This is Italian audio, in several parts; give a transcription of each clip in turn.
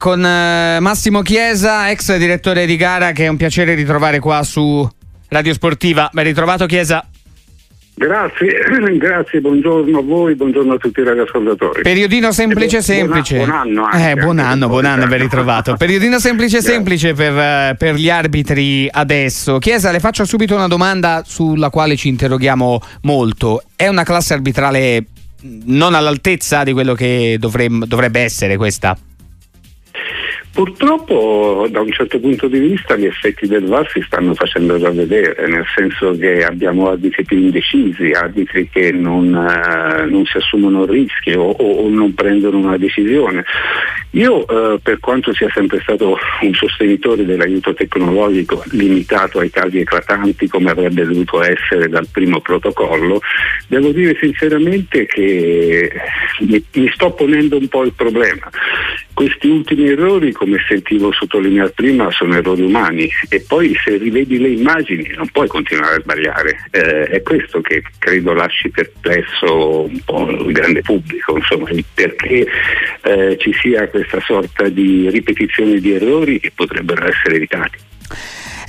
con eh, Massimo Chiesa, ex direttore di gara, che è un piacere ritrovare qua su Radio Sportiva. Ben ritrovato Chiesa. Grazie, grazie, buongiorno a voi, buongiorno a tutti i radioascoltatori. Periodino semplice, semplice. Buon, anno anche, eh, buon anno, buon anno, ben ritrovato. Periodino semplice, semplice per, eh, per, gli arbitri adesso. Chiesa, le faccio subito una domanda sulla quale ci interroghiamo molto. È una classe arbitrale non all'altezza di quello che dovremmo, dovrebbe essere questa? Purtroppo da un certo punto di vista gli effetti del VAR si stanno facendo già vedere, nel senso che abbiamo arbitri più indecisi, arbitri che non, eh, non si assumono rischi o, o, non prendono una decisione. Io eh, per quanto sia sempre stato un sostenitore dell'aiuto tecnologico limitato ai casi eclatanti come avrebbe dovuto essere dal primo protocollo, devo dire sinceramente che mi, mi sto ponendo un po' il problema. Questi ultimi errori, come sentivo sottolineare prima, sono errori umani e poi se rivedi le immagini non puoi continuare a sbagliare. Eh, è questo che credo lasci perplesso un po' il grande pubblico, insomma, perché eh, ci sia questa sorta di ripetizione di errori che potrebbero essere evitati.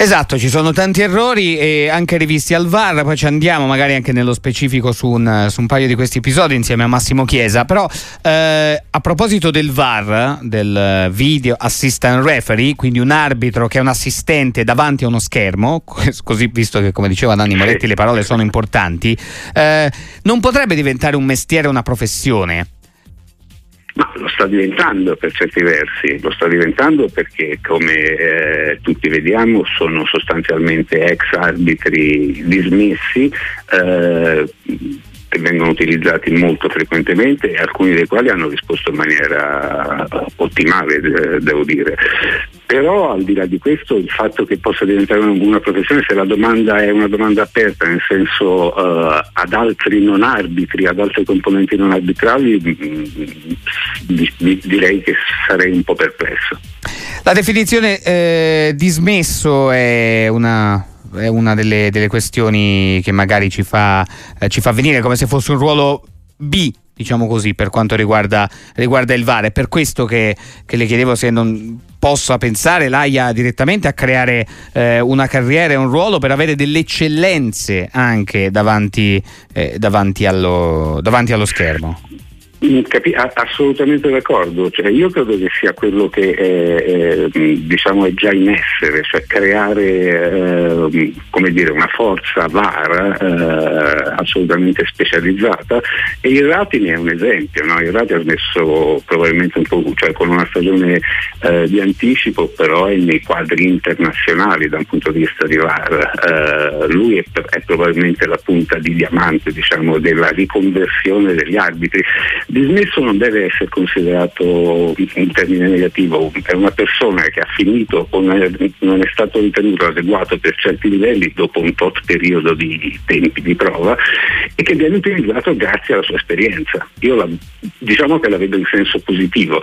Esatto, ci sono tanti errori e anche rivisti al VAR, poi ci andiamo magari anche nello specifico su un, su un paio di questi episodi insieme a Massimo Chiesa, però eh, a proposito del VAR, del Video Assistant Referee, quindi un arbitro che è un assistente davanti a uno schermo, così visto che come diceva Nanni Moretti le parole sono importanti, eh, non potrebbe diventare un mestiere, una professione? Ma lo sta diventando per certi versi, lo sta diventando perché come eh, tutti vediamo sono sostanzialmente ex arbitri dismessi eh, vengono utilizzati molto frequentemente e alcuni dei quali hanno risposto in maniera ottimale, eh, devo dire. Però al di là di questo il fatto che possa diventare una professione, se la domanda è una domanda aperta, nel senso uh, ad altri non arbitri, ad altri componenti non arbitrali, mh, mm, direi che sarei un po' perplesso. La definizione eh, dismesso è una è una delle, delle, questioni che magari ci fa, eh, ci fa venire come se fosse un ruolo B diciamo così, per quanto riguarda, riguarda il VAR. È per questo che, che, le chiedevo se non possa pensare l'AIA direttamente a creare eh, una carriera e un ruolo per avere delle eccellenze anche davanti, eh, davanti, allo, davanti allo schermo. Mm, capi- assolutamente d'accordo, cioè, io credo che sia quello che è, è, diciamo è già in essere, cioè creare eh, dire, una forza VAR eh, assolutamente specializzata. E il Rati ne è un esempio, no? il Rati ha smesso probabilmente un po' cioè, con una stagione eh, di anticipo, però è nei quadri internazionali da un punto di vista di VAR, eh, lui è, è, probabilmente la punta di diamante diciamo, della riconversione degli arbitri Dismesso non deve essere considerato un termine negativo, è una persona che ha finito o non è stato ritenuto adeguato per certi livelli dopo un tot periodo di tempi di prova e che viene utilizzato grazie alla sua esperienza. Io la, diciamo che la vedo in senso positivo.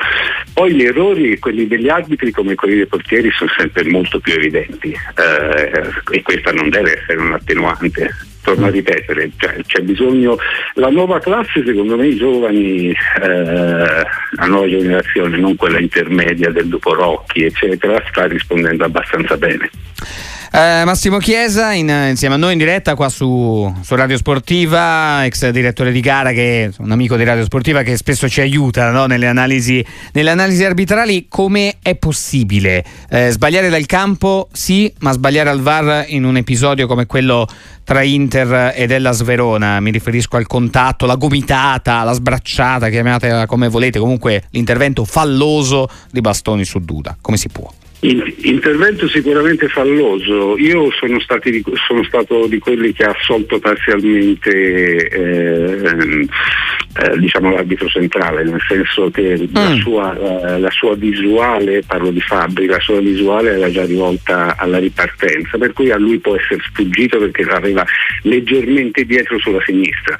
Poi gli errori, quelli degli arbitri come quelli dei portieri, sono sempre molto più evidenti eh, e questa non deve essere un attenuante torno a ripetere, cioè, c'è bisogno, la nuova classe secondo me i giovani, eh, la nuova generazione, non quella intermedia del dopo Rocchi eccetera, sta rispondendo abbastanza bene. Eh, Massimo Chiesa in, insieme a noi in diretta qua su, su, Radio Sportiva, ex direttore di gara, che è un amico di Radio Sportiva che spesso ci aiuta no? nelle, analisi, nelle, analisi, arbitrali. Come è possibile eh, sbagliare dal campo? Sì, ma sbagliare al VAR in un episodio come quello tra Inter ed Ellas Verona, mi riferisco al contatto, la gomitata, la sbracciata, chiamatela come volete, comunque l'intervento falloso di Bastoni su Duda, come si può? Intervento sicuramente falloso. Io sono, di, sono, stato di quelli che ha assolto parzialmente eh, eh, diciamo l'arbitro centrale, nel senso che mm. la, sua, eh, la, sua, visuale, parlo di Fabri, la sua visuale era già rivolta alla ripartenza, per cui a lui può essere sfuggito perché l'aveva leggermente dietro sulla sinistra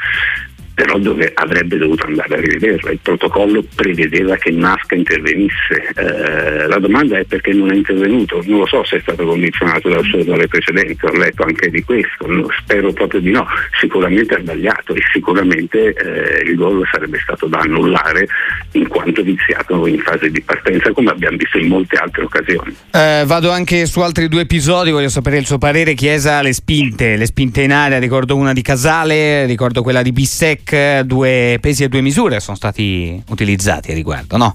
però dove avrebbe dovuto andare a rivederla. Il protocollo prevedeva che Nasca intervenisse. Eh, la domanda è perché non è intervenuto. Non lo so se è stato condizionato dal suo errore precedente, ho letto anche di questo, no, spero proprio di no. Sicuramente ha sbagliato e sicuramente eh, il gol sarebbe stato da annullare in quanto viziato in fase di partenza, come abbiamo visto in molte altre occasioni. Eh, vado anche su altri due episodi, voglio sapere il suo parere. Chiesa le spinte, le spinte in aria, ricordo una di Casale, ricordo quella di Bissec due pesi e due misure sono stati utilizzati a riguardo, no?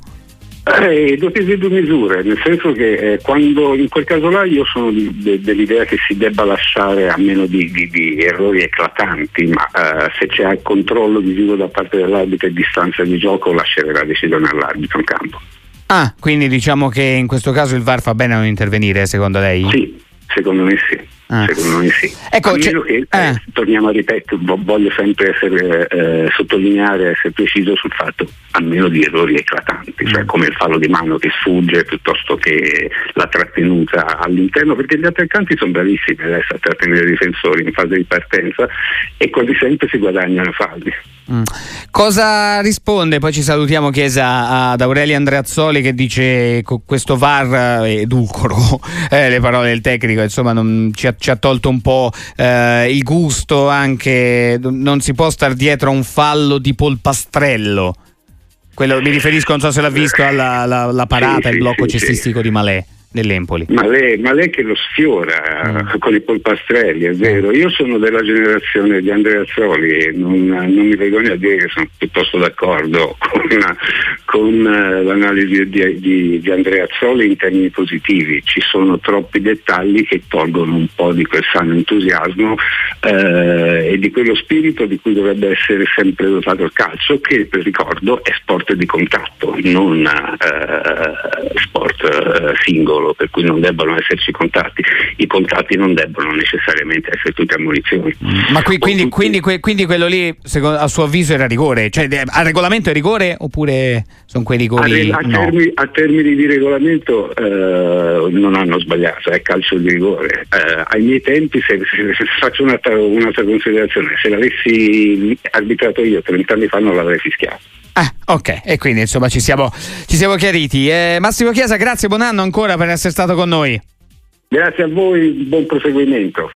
Eh, due pesi e due misure, nel senso che eh, quando in quel caso là io sono di, de, dell'idea che si debba lasciare a meno di, di, di errori eclatanti, ma eh, se c'è controllo visivo da parte dell'arbitro e distanza di gioco lascerei la decisione all'arbitro in campo. Ah, quindi diciamo che in questo caso il VAR fa bene a non intervenire, secondo lei? Sì, secondo me sì. Ah. Secondo me sì. Ecco, che, eh, eh. torniamo a ripetere, voglio sempre essere, eh, sottolineare, essere preciso sul fatto, a meno di errori eclatanti, cioè mm. come il fallo di mano che sfugge piuttosto che la trattenuta all'interno, perché gli attaccanti sono bravissimi adesso a trattenere i difensori in fase di partenza e quasi sempre si guadagnano falli. Mm. Cosa risponde? Poi ci salutiamo Chiesa ad Aurelio Andreazzoli che dice questo VAR è edulcoro, eh, le parole del tecnico, insomma non ci, ci ha tolto un po' eh, il gusto anche, non si può star dietro a un fallo di polpastrello. Quello, mi riferisco, non so se l'ha visto, alla, alla, alla parata, sì, il blocco sì, cestistico sì. di Malè dell'Empoli. Ma lei, ma lei che lo sfiora mm. con i polpastrelli, è vero. Io sono della generazione di Andrea Azzoli e non, non, mi vergogno a dire che sono piuttosto d'accordo con, con uh, l'analisi di, di, di, Andrea Azzoli in termini positivi. Ci sono troppi dettagli che tolgono un po' di quel sano entusiasmo uh, e di quello spirito di cui dovrebbe essere sempre dotato il calcio, che per ricordo è sport di contatto, non uh, sport singolo solo, per cui non debbono esserci contatti. I contatti non debbono necessariamente essere tutti a munizioni. Ma qui, quindi, quindi, quindi, quello lì, secondo, a suo avviso, era rigore? Cioè, a regolamento è rigore oppure sono quei rigori? A, a, no. termini, a termini, di regolamento eh, non hanno sbagliato, è calcio di rigore. Eh, ai miei tempi, se, se, se faccio un'altra, un'altra considerazione, se l'avessi arbitrato io 30 anni fa non l'avrei fischiato. Ah, ok, e quindi insomma ci siamo, ci siamo chiariti. Eh, Massimo Chiesa, grazie, buon anno ancora per essere stato con noi. Grazie a voi, buon proseguimento.